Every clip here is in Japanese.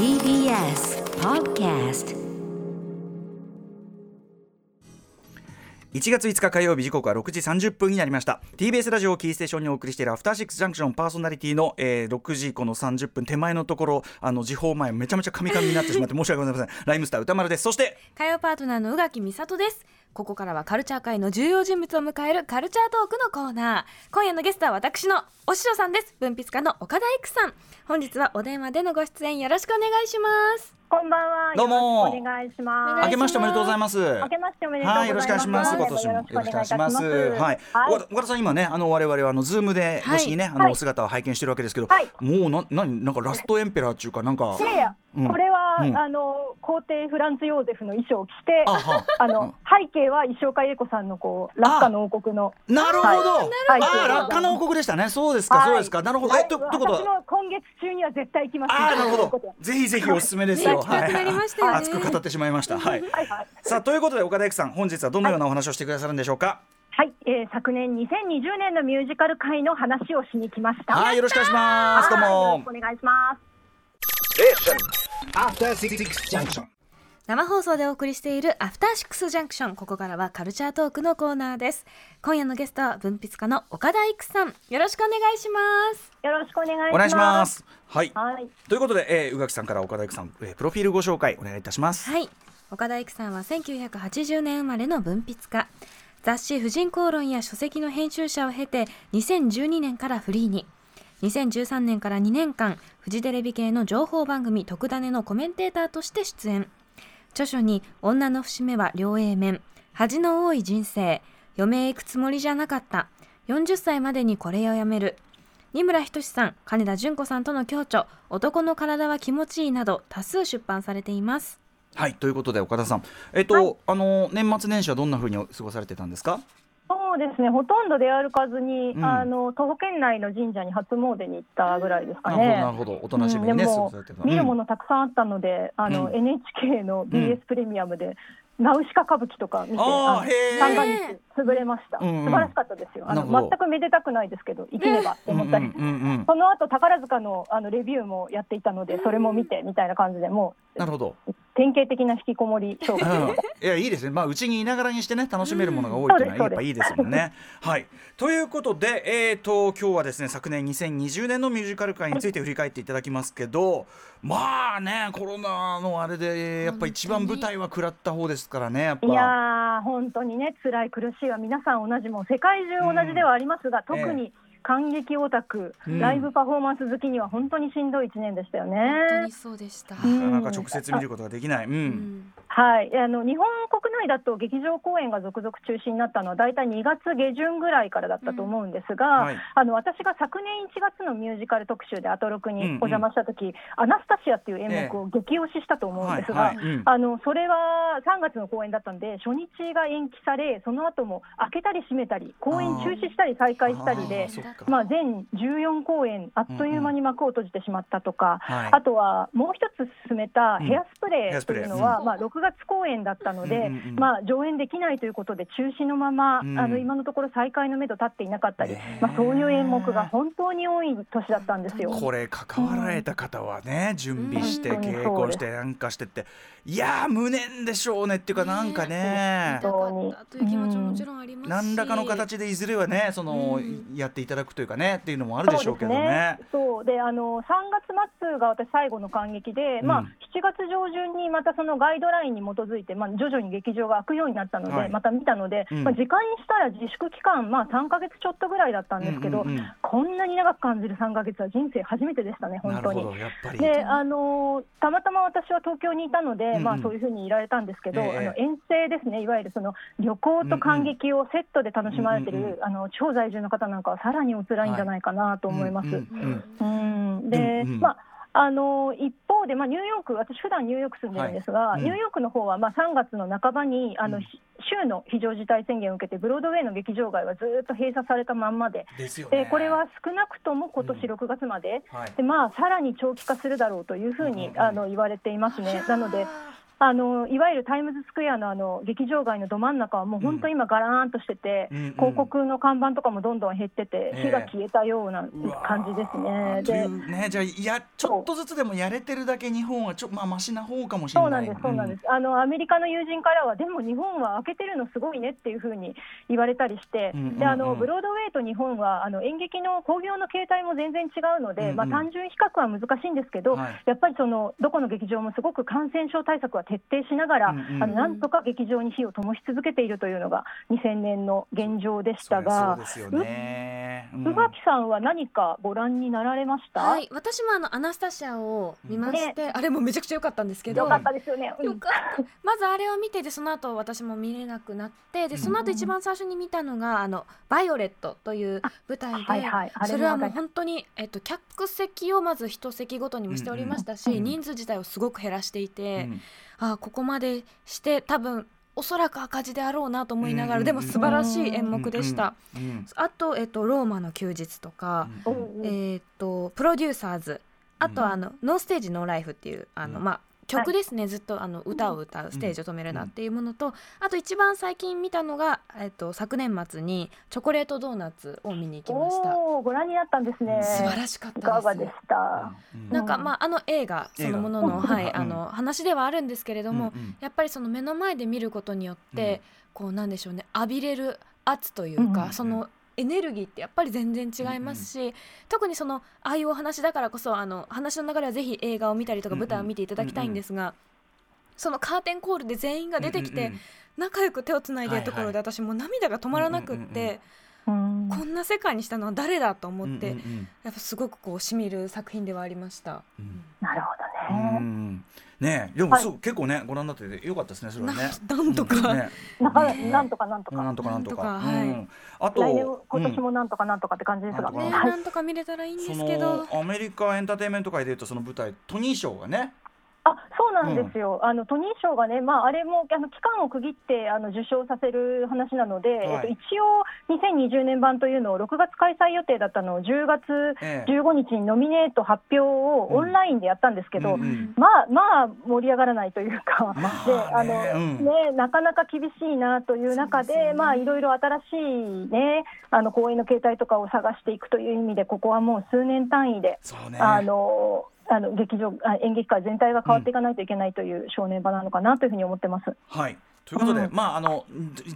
TBS Podcast 1月5日火曜日時刻は6時30分になりました。TBS ラジオをキーステーションにお送りしているアフターシックスジャンクションパーソナリティの、えー、6時以降の30分手前のところあの時報前めちゃめちゃカミカミになってしまって申し訳ございません。ライムスター歌丸です。そして火曜パートナーの宇垣美里ですここからはカルチャー界の重要人物を迎えるカルチャートークのコーナー今夜のゲストは私のお師匠さんです文筆家の岡田育さん本日はお電話でのご出演よろしくお願いしますこんばんは。どうもお願いします。明けましておめでとうございます明けましておめでとうございます。はい、よろしくお願いします。今年もよろしくお願いします。はい、岡岡田さん今ね、あの我々はあのズームではい越しにね、あのお姿を拝見してるわけですけど、はいもうな、なに、なんかラストエンペラーっていうか、なんかい。やいや、うんこれは、うんあの皇帝フランツヨーゼフの衣装を着て、あはあの背景は石岡英子さんのこうラッカの王国の。なるほど。はいああ、落下の王国でしたね。そうですか、はいそうですか。なるほど。え、と、ということ私は。の今月中には絶対行きます。ああ、なるほど。ぜひぜひおすすめですよ。行きたくなりましたよね熱く語ってしまいました。はい。はいはい。さあ、ということで、岡田育さん、本日はどのようなお話をしてくださるんでしょうか？はい、えー、昨年2020年のミュージカル界の話をしに来ました。はい、よろしくお願いします。どうもしく。お願いします。After Six Junction. 生放送でお送りしているアフターシックスジャンクションここからはカルチャートークのコーナーです今夜のゲストは文筆家の岡田育さんよろしくお願いしますよろしくお願いします。お願いします。はい。はい。ということで、えー、宇垣さんから岡田育さん、えー、プロフィールご紹介お願いいたします。はい岡田育さんは1980年生まれの文筆家雑誌「婦人公論」や書籍の編集者を経て2012年からフリーに2013年から2年間フジテレビ系の情報番組「特ダネ」のコメンテーターとして出演。著書に「女の節目は両 A 面」「恥の多い人生」「余命行くつもりじゃなかった」「40歳までにこれをやめる」二村仁さん金田純子さんとの共著「男の体は気持ちいい」など多数出版されています。はい、ということで岡田さん、えっ、と、はい。あの年末年始はどんな風に過ごされてたんですか？そうですね、ほとんど出歩かずに、うん。あの徒歩圏内の神社に初詣に行ったぐらいですかね。なるほど、おとなしみにね、うん。見るもうんのたくさんあったので、あの、うん。NHK の BS プレミアムで、ナウシカ歌舞伎とか見て、三ヶ月潰れました、素晴らしかったですよ。あの全くめでたくないですけど、生きればと思ったり。その後宝塚のあのレビューもやっていたので、それも見てみたいな感じで、もなるほど。う典型的な引きこもりうん、いやいいですね、まあ、うちにいながらにしてね楽しめるものが多いっていうのはうんやっぱいいですもんね。はい、ということで、えー、と今日はですね昨年2020年のミュージカル界について振り返っていただきますけどまあねコロナのあれでやっぱ一番舞台は食らった方ですからねやっぱ。いやー、本当にね、辛い、苦しいは皆さん同じもん、世界中同じではありますが、特に感激オタク、うん。ライブパフォーマンス好きには本当にしんどい1年でしたよ本当ねに。そうでした、うん。なかなか直接見ることができない。うん。うん。はい、あの日本国内だと劇場公演が続々中止になったのは大体2月下旬ぐらいからだったと思うんですが、はい。あの私が昨年1月のミュージカル特集でアトロクにお邪魔した時、アナスタシアっていう演目を激推ししたと思うんですが、はいはい。うん。あのそれは3月の公演だったんで初日が延期されその後も開けたり閉めたり公演中止したり再開したりあでまあ、全14公演あっという間に幕を閉じてしまったとか、はい。あとはもう一つ進めたヘアスプレーというのは、うん。まあ、6月公演だったので、うんうんうんまあ、上演できないということで中止のまま、うん。あの今のところ再開のめど立っていなかったり、まあ、そういう演目が本当に多い年だったんですよ。これ関わられた方はね、準備してうん。稽古してなんかしてって。いやー無念でしょうねっていうかなんかね。本当に。という気持ちももちろんありま何らかの形でいずれはねその、うんやっていただくというかねっていうのもあるでしょうけどね。そうであの3月末が私最後の感激で、まあうん7月上旬にまたそのガイドラインに基づいて、まあ、徐々に劇場が開くようになったので、はい。また見たので、うん。まあ、時間にしたら自粛期間、まあ、3か月ちょっとぐらいだったんですけど、うんうんうん。こんなに長く感じる3か月は人生初めてでしたね、本当に。であのたまたま私は東京にいたので、うん。うんまあ、そういうふうにいられたんですけど、ええあの遠征ですね、いわゆるその旅行と感激をセットで楽しまれてる、うんうんうんあの地方在住の方なんかはさらにお辛いんじゃないかなと思います。うんうんうん。うん。でまああの一方で、まあ、ニューヨーク、私、普段ニューヨーク住んでるんですが、はい。うん。ニューヨークの方はまあ3月の半ばにあの、うん州の非常事態宣言を受けて、ブロードウェイの劇場街はずっと閉鎖されたまんまで、でね。でこれは少なくとも今年うん。6月まで、はい。でまあ、さらに長期化するだろうというふうに、うんうんうん。あの言われていますね。なのであのいわゆるタイムズスクエアのあの劇場街のど真ん中はもう本当今ガラーンとしてて、うんうん。広告の看板とかもどんどん減ってて、ええ。火が消えたような感じですね。でうねじゃあいやちょっとずつでもやれてるだけ日本はちょまあマシな方かもしれない。そうなんです、そうなんです、あのアメリカの友人からは、でも日本は開けてるのすごいねっていうふうに言われたりして、うんうんうんであのブロードウェイと日本はあの演劇の興行の形態も全然違うので、うんうんまあ、単純比較は難しいんですけど、はい。やっぱりそのどこの劇場もすごく感染症対策は徹底しながら、うんうんあのなんとか劇場に火を灯し続けているというのが2000年の現状でしたが、ですよね、うん。宇垣さんは何かご覧になられました、はい、私もあのアナスタシアを見まして、あれもめちゃくちゃ良かったんですけど。よかったですよね。うん。よかったまずあれを見てでその後私も見れなくなってでその後一番最初に見たのが「あのバイオレット」という舞台で、はいはい。あれもそれはもう本当に、えっと、客席をまず一席ごとにもしておりましたし、うん。うん。人数自体をすごく減らしていて、うんあここまでして多分おそらく赤字であろうなと思いながら、うんでも素晴らしい演目でした。うんうんあと、えっと、ローマの休日とか、えっとプロデューサーズ。あとはあの、ノーステージノーライフっていうあの、うん。まあ曲ですね、ずっとあの歌を歌うステージを止めるなっていうものと、あと一番最近見たのが、えっと、昨年末にチョコレートドーナツを見に行きました。おお、ご覧になったんですね。素晴らしかっいたです。かがでした？うん。なんかまああの映画そのものの,、はい、うん。あの話ではあるんですけれども、うんうん。やっぱりその目の前で見ることによって、こうなんでしょうね浴びれる圧というか、うん。そのエネルギーってやっぱり全然違いますし、特にそのああいうお話だからこそあの話の流れはぜひ映画を見たりとかうんうん舞台を見ていただきたいんですが、そのカーテンコールで全員が出てきて、うんうん仲良く手をつないでるところで、私もう涙が止まらなくって、うんうんうんうん。こんな世界にしたのは誰だと思って、うんうんやっぱすごくこうしみる作品ではありました。うん。なるほうどね。んねえでもはいそう結構ねご覧になっててよかったですねそれはね。ななんとかうんねなかなんとかなんとか。なんとかなんとか。あと来年今年うんもなんとかなんとかって感じですが。なんとかね、はいなんとか見れたらいいんでそすけど。のアメリカエンターテインメント界でいうとその舞台トニー賞がね。あ、なんですよ。あのトニー賞がね、まああれもあの期間を区切ってあの受賞させる話なので、はい。えっと一応2020年版というのを6月開催予定だったのを10月ええ。15日にノミネート発表をオンラインでやったんですけど、うんうんまあまあ盛り上がらないというか、まあ であねのうん。ねなかなか厳しいなという中で、まあいろいろ新しいねあの公演の形態とかを探していくという意味でここはもう数年単位で、そうね。あのあの劇場あ演劇界全体が変わっていかないといけないという正念場なのかなというふうに思ってます。はい。ということで、うんまああの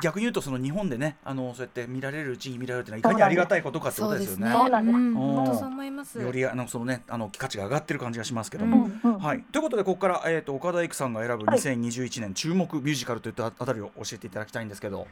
逆に言うとその日本でねあのそうやって見られるうちに見られるっていうのはいかにありがたいことかってことですよね。そうなんですんうん本当そう思います。よりあのそのねあの価値が上がってる感じがしますけどうも。んうんはい、ということでここから、えー、と岡田育さんが選ぶはい2021年注目ミュージカルといったあたりを教えていただきたいんですけど、はい、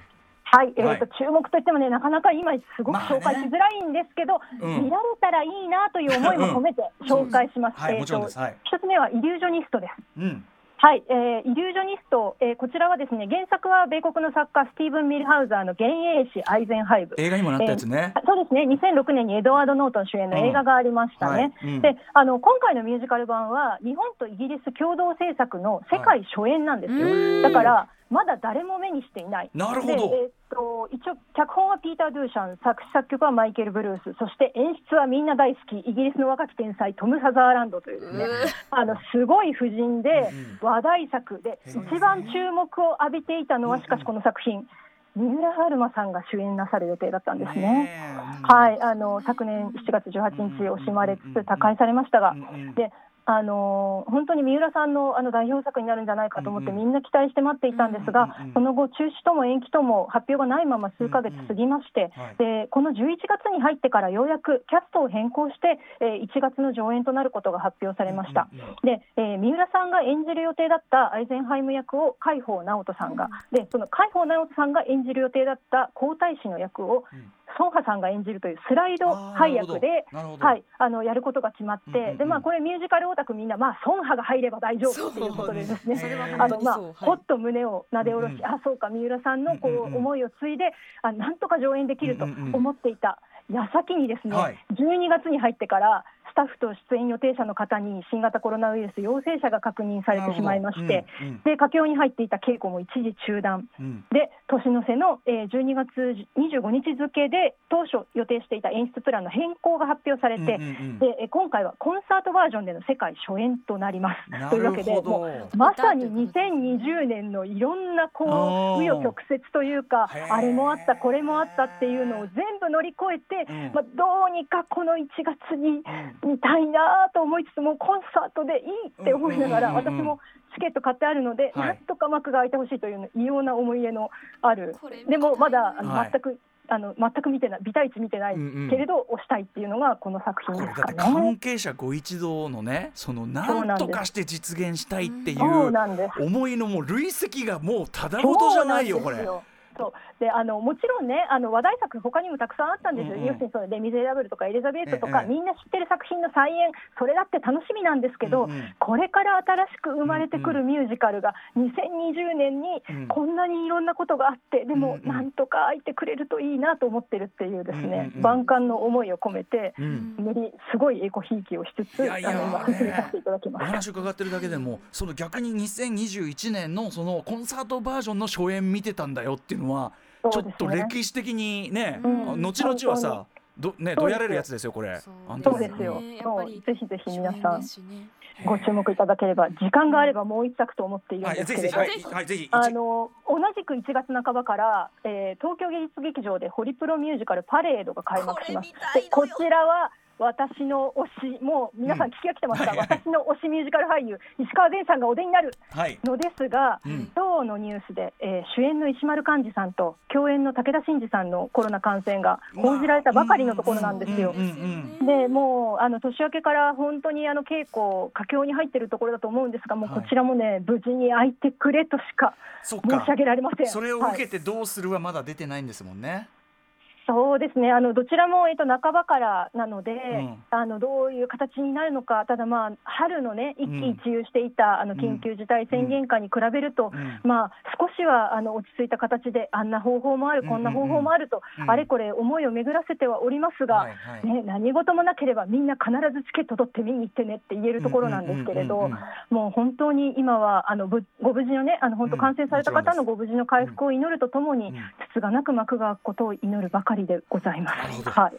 えーとはい注目といってもね、なかなか今、すごく紹介しづらいんですけど、うん見られたらいいなという思いも込めて紹介します。はいえーともちろんですはい一つ目はイリュージョニストです。うんはい、えーイリュージョニスト、えーこちらはですね、原作は米国の作家、スティーブン・ミルハウザーの幻影師アイゼンハイブ。映画にもなったやつねえ。ーそうですね、2006年にエドワード・ノートン主演の映画がありましたね。うんはいうんであの今回のミュージカル版は、日本とイギリス共同制作の世界初演なんですよ。はいだから、まだ誰も目にしていない。なるほど。でえーっと一応、脚本はピーター・ドゥーシャン、作詞作曲はマイケル・ブルース、そして演出はみんな大好き、イギリスの若き天才、トム・ハザーランドというですね、あのすごい夫人で話題作で、一番注目を浴びていたのは、しかしこの作品、三浦春馬さんが主演なさる予定だったんですね。はい、あの昨年7月18日、惜しまれつつ他界されましたがであの本当に三浦さんのあの代表作になるんじゃないかと思って、みんな期待して待っていたんですが、その後、中止とも延期とも発表がないまま数ヶ月過ぎまして、はい。でこの11月に入ってからようやくキャストを変更して、えー1月の上演となることが発表されました。で、えー三浦さんが演じる予定だったアイゼンハイム役を海宝直人さんが、でその海宝直人さんが演じる予定だった皇太子の役を、うん孫波さんが演じるというスライド配役で、はい、あのやることが決まって、うんうんうん。でまあ、これ、ミュージカルオタクみんな、まあ、孫波が入れば大丈夫っていうことでですね、あのまあほっと胸をなで下ろし、うんうん。あそうか、三浦さんのこうんうんうん。う思いを継いで、あなんとか上演できるとうんうんうん。思っていた矢先にですね、はい。12月に入ってから、スタッフと出演予定者の方に新型コロナウイルス陽性者が確認されてしまいまして、うんうん。で佳境に入っていた稽古も一時中断。うん。で年の瀬の、えー12月25日付で当初予定していた演出プランの変更が発表されて、うんうんうん。でえー今回はコンサートバージョンでの世界初演となります。なというわけでもうどまさに2020年のいろんなこう紆余曲折というかあれもあったこれもあったっていうのを全部乗り越えて、うん。まあ、どうにかこの1月に見たいなと思いつつもコンサートでいいって思いながら私もチケット買ってあるので、はい。なんとか幕が開いてほしいという異様な思い入れのある。でもまだあの、はい。全くあの全く見てないビタイチ見てないうんうん。けれど推したいっていうのがこの作品これだってですかね。関係者ご一同のねそのなんとかして実現したいっていそううなんです。思いのもう累積がもうただごとじゃないよこれそう。であのもちろんねあの話題作他にもたくさんあったんですよ、要するにそのレ・ミゼラブルとかエリザベートとか、ええ。みんな知ってる作品の再演それだって楽しみなんですけど、うんうん。これから新しく生まれてくるミュージカルが2020年にうんこんなにいろんなことがあってでもなんとか開いてくれるといいなと思ってるっていうですね、万感の思いを込めて、うん。無理すごいエコひいきをしつついやいやあの今めさせていただきおます。話伺ってるだけでもその逆に2021年のそのコンサートバージョンの初演見てたんだよっていうのはちょっと歴史的にね、うん。後々はさどねどやれるやつですよこれ。そう。ですよ。ねやっぱりそうぜひぜひ皆さんご注目いただければ時間があればもう一作と思っているんはいですけれど、ぜひぜひはい。はいぜひあの同じく1月半ばから、えー東京芸術劇場でホリプロミュージカルパレードが開幕します。でこちらは私の推しもう皆さん聞きが来てますが、うんはいはい私の推しミュージカル俳優石川善さんがお出になるはい。のですが、うん今日のニュースで、えー主演の石丸幹二さんと共演の武田真治さんのコロナ感染が報じられたばかりのところなんですよ。でもうあの年明けから本当にあの稽古佳境に入っているところだと思うんですがもうはいこちらもね、無事に開いてくれとしか申し上げられません。それをはい受けてどうするはまだ出てないんですもんね。そうですね。あのどちらも、えっと、半ばからなので、ん。あのどういう形になるのかただ、まあ、春の、ね、一うん。喜一憂していた、あのん。緊急事態宣言下に比べると、うん。まあ、少しはあの落ち着いた形であんな方法もある、こんな方法もあると、うん。あれこれ思いを巡らせてはおりますが、はいはい。ね、何事もなければみんな必ずチケット取って見に行ってねって言えるところなんですけれどもう本当に今はあのぶご無事のね、あの本当感染された方のご無事の回復を祈るとともにうん、つつがなく幕が開くことを祈るばかりでございます。なるほど。はい、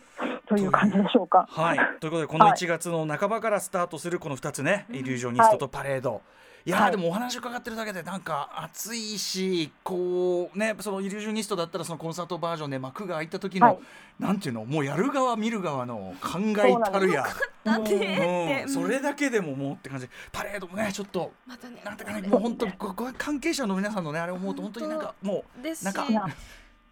という感じでしょうか。はい、ということでこのはい。1月の半ばからスタートするこの2つね、イリュージョニストとパレード。い。やーはいでもお話伺ってるだけでなんか熱いしこうねそのイリュージョニストだったらそのコンサートバージョンで幕が開いた時の、はい。なんていうのもうやる側見る側の考えたるやそれだけでももうって感じ。パレードもねちょっとまたね。なんていうかねもう本当ここ関係者の皆さんのねあれを思うと本当になんかもですし。なんか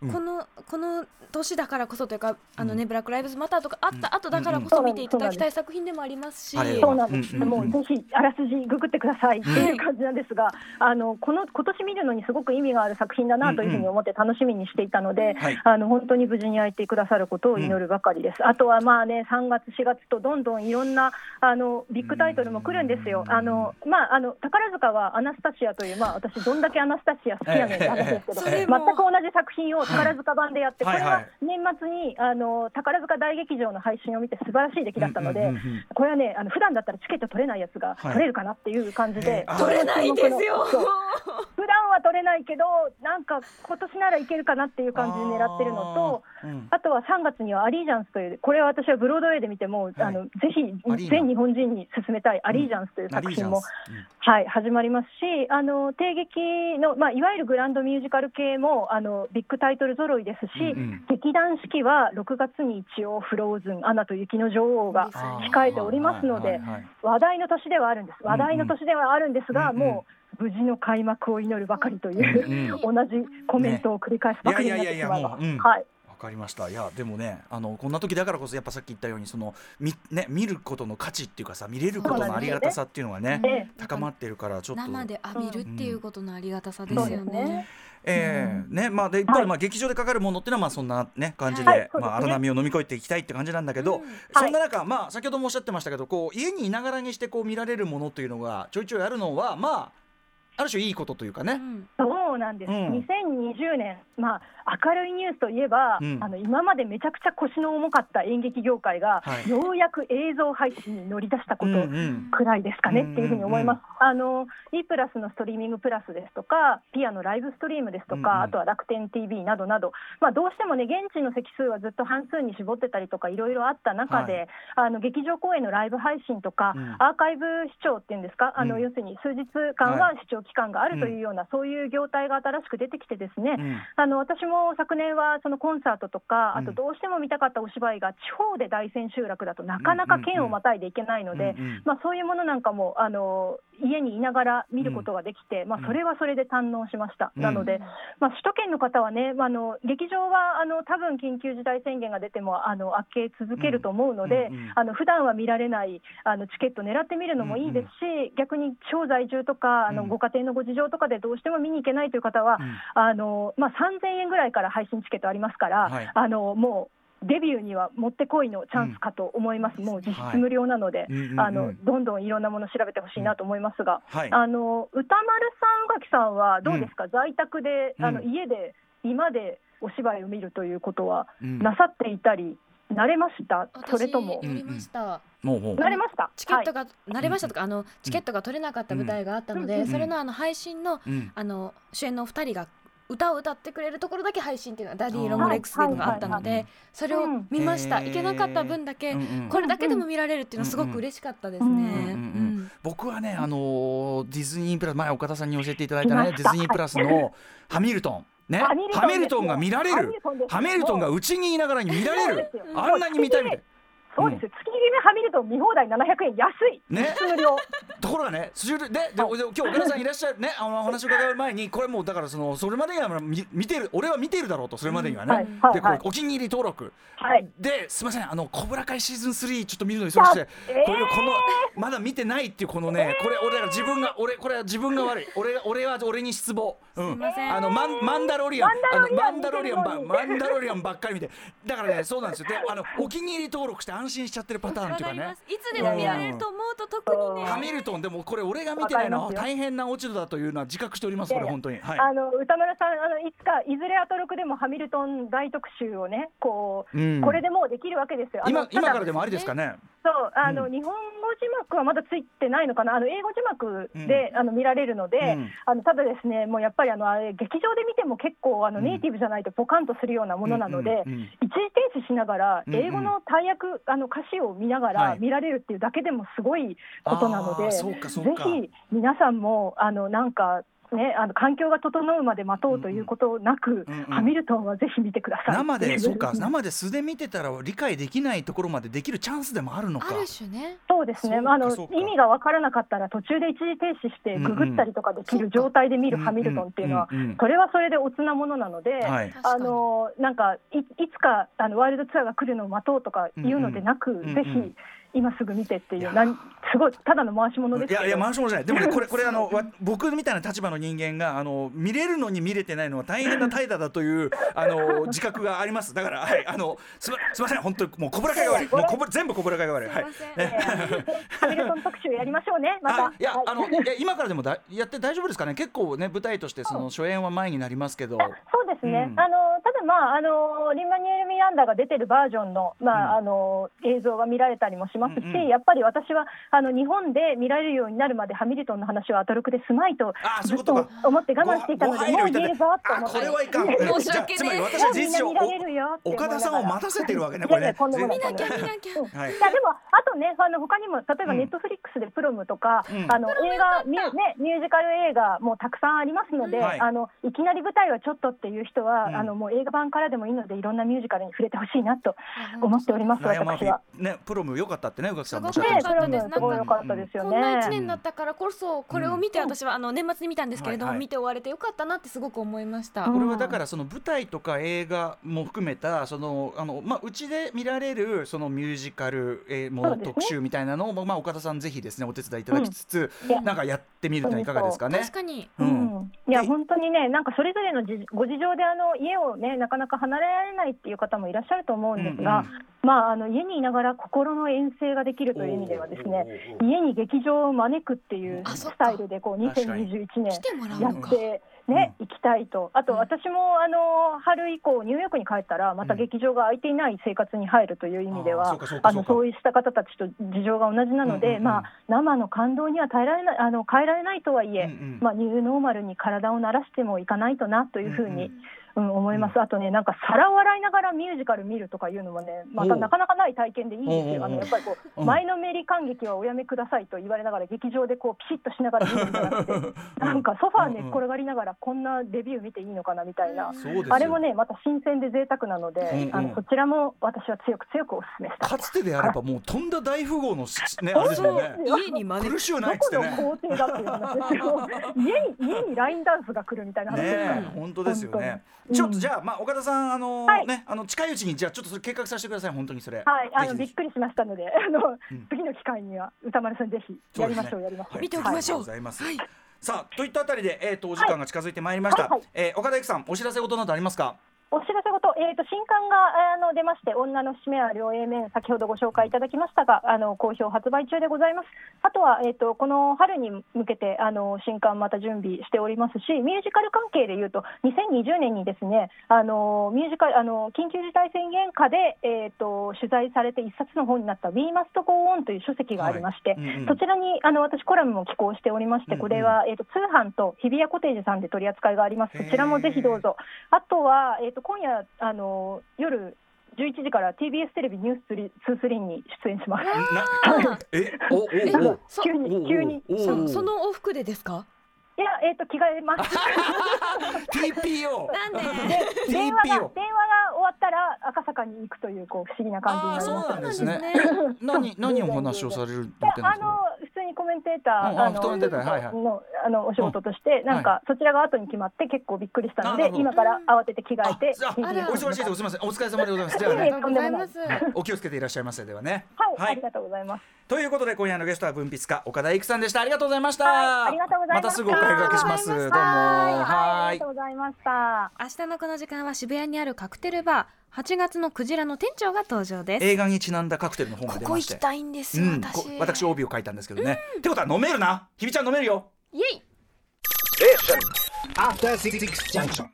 このこの年だからこそというかあのね、ブラック・ライブズ・マターとかあった後だからこそ見ていただきたい作品でもありますし、そうなんです、もうぜひあらすじググってくださいっていう感じなんですが、あのこの今年見るのにすごく意味がある作品だなというふうに思って楽しみにしていたので、はい。あの本当に無事に開いてくださることを祈るばかりです。あとはまあね3月4月とどんどんいろんなあのビッグタイトルも来るんですよ。あのまああの宝塚はアナスタシアというまあ私どんだけアナスタシア好きやねんって話ですけど、それ全くも同じ作品を宝塚版でやって、これは年末にあの宝塚大劇場の配信を見て素晴らしい出来だったので。これはね、あの普段だったらチケット取れないやつがはい。取れるかなっていう感じで、取れないんですよ。普段は取れないけど、なんか今年ならいけるかなっていう感じで狙ってるのと、あとは3月にはアリージャンスという、これは私はブロードウェイで見ても、あのぜひ全日本人に勧めたいアリージャンスという作品も、はい、始まりますし、あの帝劇の、まあ、いわゆるグランドミュージカル系もあのビッグタイトル揃いですし、うんうん。劇団四季は6月に一応、フローズン、アナと雪の女王が控えておりますので話題の年ではあるんです、話題の年ではあるんですが、うんうん。もう無事の開幕を祈るばかりという、うん同じコメントを繰り返すばかりになってしまいます。かりました。いやでもねあのこんな時だからこそやっぱさっき言ったようにそのみ、ね、見ることの価値っていうかさ見れることのありがたさっていうのがねええ。高まってるからちょっと。生で浴びるっていうことのありがたさですよね。えーねまあ、で一方でまあ劇場でかかるものっていうのはまあそんな、ね、感じで、はい。まあ、荒波を飲み越えていきたいって感じなんだけど、うん。そんな中、まあ、先ほどもおっしゃってましたけどこう家にいながらにしてこう見られるものというのがちょいちょいあるのはまあある種いいことというかね。うん。そうなんです、うん。2020年、まあ、明るいニュースといえば、うん。あの今までめちゃくちゃ腰の重かった演劇業界が、はい。ようやく映像配信に乗り出したことくらいですかね、うんっていうふうに思います。あの E プラスのストリーミングプラスですとか、ピアのライブストリームですとか、うんうん。あとは楽天 TV などなど、まあ、どうしてもね、現地の席数はずっと半数に絞ってたりとか、いろいろあった中で、あの劇場公演のライブ配信とか、うん。アーカイブ視聴っていうんですか、あのうん。要するに数日間はは視聴期間があるというような、そういう業態が新しく出てきてですね、うんあの私も昨年はそのコンサートとか、うん。あとどうしても見たかったお芝居が地方で大千秋楽だとなかなか県をまたいでいけないので、うんうん。まあ、そういうものなんかもあの家にいながら見ることができて、まあ、それはそれで堪能しました。うん。なので、まあ、首都圏の方はね、まあ、あの劇場はあの多分緊急事態宣言が出てもあの開け続けると思うので、うんうんうんあの普段は見られないあのチケット狙ってみるのもいいですし、逆に地方在住とかあうん。のご家庭のご事情とかでどうしても見に行けないという方は、うん。あのまあ、3000円ぐらいから配信チケットありますから、はい。あのもうデビューにはもってこいのチャンスかと思います、もう実質無料なので、うんうんうん。あのどんどんいろんなもの調べてほしいなと思いますが、はい。あの歌丸さん、宇垣さんはどうですか、在宅で、あのうん家で、今でお芝居を見るということはうん。なさっていたり、慣れました、それとも？私、やりました、もうもう。慣れました、チケットが、が、慣れましたとか、あのチケットが取れなかった舞台があったので、うん。それのあの配信のうん。あの主演のお二人が歌を歌ってくれるところだけ配信っていうのがダディ・ロングレッグスっていうのがあったのはいはいはい。でそれを見ました、うん。行けなかった分だけ、これだけでも見られるっていうのはすごく嬉しかったですね。僕はね、あのーディズニープラス前岡田さんに教えていただいたねディズニープラスの ハミルトンね。ハミルトンが見られる。ハミルトンがうちにいながらに見られる。あんなに見たいみたいそうです、月決めハミルトン見放題700円、安い、ね。無料。ところがね、でで今日岡田さんいらっしゃる。ね、あのお話を伺う前にこれもうだからそのそれまでには見見てる俺は見てるだろうとそれまでにはね、はい。はい。でこれはい。お気に入り登録、はい。ですみませんあのコブラ会シーズン3ちょっと見るの忙しくて、えー。これこのまだ見てないっていうこのね、これ俺ら自分が俺これは自分が悪い。俺が俺は俺に失望、うん、すいません。あのマンマンダロリアン。マンダロリアンあのマンダロリアンば見てるのに。マンダロリアンばっかり見て。だからねそうなんですよ。であのお気に入り登録して安心しちゃってるパターンっていうかね。いつでも見られると思うと特にね。ハミルトンでもこれ俺が見てないのは大変な落ち度だというのは自覚しておりますこれ本当に。はい。あの歌丸さんあの、いつかいずれアトロクでもハミルトン大特集をね、こう、うん。これでもうできるわけですよ。今今からでもありですかねそうあの、うん。日本語字幕はまだついてないのかな、あの英語字幕で、あの見られるので、うん。あのただですね、もうやっぱりあのあれ劇場で見ても結構あの、うん。ネイティブじゃないとポカンとするようなものなので、うんうんうん一時停止しながら、うんうん英語の大役、あの歌詞を見ながはい。ら見られるっていうだけでもすごいことなので、あーそうかそうか。ぜひ皆さんもあのなんか。ね、あの環境が整うまで待とうということなく、うんうんハミルトンはぜひ見てください。生でそうか。ん生で素で見てたら理解できないところまでできるチャンスでもあるのか。ある種ね。そうですね。あの意味が分からなかったら途中で一時停止してググったりとかできる状態で見るハミルトンっていうのはそれはそれでおつなものなので、はい。あのなんかいいつかあのワールドツアーが来るのを待とうとかいうのでなく、うんうんぜうんうん。ひ今すぐ見てっていいうや。なんすごいただの回し物ですけど。いやいや回し物じゃない。でもねこれこれ あのわ僕みたいな立場の人間があの見れるのに見れてないのは大変な怠惰だというあの自覚があります。だからはいあのすますみません。本当にもう小倉会が悪い。もう小倉全部小倉会が悪いはい。ハミルトン特集やりましょうねまた。あいや、はい。あのいや今からでもだやって大丈夫ですかね？結構ね舞台としてその初演は前になりますけど。あそうですね、うん。あのただ、まああの、リンマニュエル・ミランダが出てるバージョンの,、まああの映像が見られたりもしますし、うんうんやっぱり私はあの日本で見られるようになるまで、ハミルトンの話はアトロクで済まいとずっと思って我慢していたので、ごもう言えるぞと思って。あこれはいかんじゃあつまり私は事実上岡田さんを待たせてるわけねこれねいやいやとんでもない見なきゃ見なきゃ。はいいやでも、あとね、あの他にも例えばうんネットフリックスでプロムとか、うんあの映画ミュ,、ね、ミュージカル映画もたくさんありますので、うんはいあのいきなり舞台はちょっとっていう人は、うんあのもう映画版からでもいいので、いろんなミュージカルに触れてほしいなと思っております、私は。ーねプロム良かったってね宇垣さんもおっすしゃってましたごく良かったですねすごい良かったですよこんな一ね。年だったからこそこれを見て私はあの年末に見たんですけれども、はいはい見て終われてよかったなってすごく思いました。うんこれはだからその舞台とか映画も含めたそのあのまあうちで見られるそのミュージカルえーもの特集みたいなのをまあ岡田さんぜひですねお手伝いいただきつつなんかやってみるのはいかがですかね。確かに。ううん。ん、いやで本当にね、なんかそれぞれのじご事情であの家をね、なかなか離れられないっていう方もいらっしゃると思うんですが、うんまあ、あの家にいながら心の遠征ができるという意味ではですね、家に劇場を招くっていうスタイルでこう確かに。2021年や。って、ね、行きたいと、あと私もあの春以降、ニューヨークに帰ったら、また劇場が空いていない生活に入るという意味では、あのそうした方たちと事情が同じなので、まあ、生の感動には耐えられないあの変えられないとはいえ、まあ、ニューノーマルに体を慣らしてもいかないとなというふうに、うんうん思います、あとね、なんか皿笑いながらミュージカル見るとかいうのもね、またなかなかない体験でいいんですよ、あのやっぱりこうん。う前のめり感激はおやめくださいと言われながら、劇場でこうピシッとしながら見るんじゃなくて、なんかソファー寝っ転がりながら、こんなレビュー見ていいのかなみたいな。そうですよ。あれもね、また新鮮で贅沢なので、うんうん。あのそちらも私は強く強くお勧めした。いかつてであればもうとんだ大富豪のしねあれですよね。家に招く。苦しゅうないっだっていう話ですよ。家に家にラインダンスが来るみたいな話ですから。ねえ本当ですよねちょっとじゃあまあ岡田さんあのはい。ねあの近いうちにじゃあちょっとそれ計画させてください本当にそれ。はい、あのびっくりしましたので、あの、うん。次の機会には歌丸さんぜひやりましょう、やりましょう。はい見ておきましょう。ありがとござい。ますさあといったあたりでえっとお時間が近づいてまいりました。えー岡田由紀さんお知らせ事などありますか？お知らせ事、えー、と新刊があの出まして、女の節目は両 A 面、先ほどご紹介いただきましたが、あの好評発売中でございます。あとは、えー、とこの春に向けてあの新刊また準備しておりますし、ミュージカル関係でいうと、2020年にですね、あのミュージカルあの緊急事態宣言下で、えー、と取材されて一冊の本になった、We Must Go On という書籍がありまして、はいうんうんそちらにあの私、コラムも寄稿しておりまして、これは、えー、と通販と日比谷コテージさんで取り扱いがあります。そちらもぜひどうぞ。あとは、えー、と今夜あの夜11時から TBS テレビニュース23に出演します。なえおおおお。そ急に急に。おおそその往復でですか？いや、えっ、と着替えます。TPO なんで？電話が電話が終わったら赤坂に行くというこう不思議な感じにああそうなります。なんですね。ね何何お話をされる予定なんですあかの普通にコメンテーター、うんああのコメンテーターはいはい。のあのお仕事として、なんか、そちらが後に決まって結構びっくりしたので今から慌てて着替えてお忙しいですすみません。お疲れ様でございます。じゃあいえいえねありがとうござい。ますはいお気をつけていらっしゃいませではね。はい、ありがとうございます。ということで今夜のゲストは文筆家岡田育さんでした。ありがとうございました、はいありがとうございましたたすぐお声掛けします。どうも。はい、ありがとうございました。明日のこの時間は渋谷にあるカクテルバー8月のクジラの店長が登場です。映画にちなんだカクテルの本がここ行出まして。きたいんですよ、うん、こ私。私帯を書いたんですけどね、ってことは飲めるな。ひびちゃん飲めるよイエイ After Six Junction.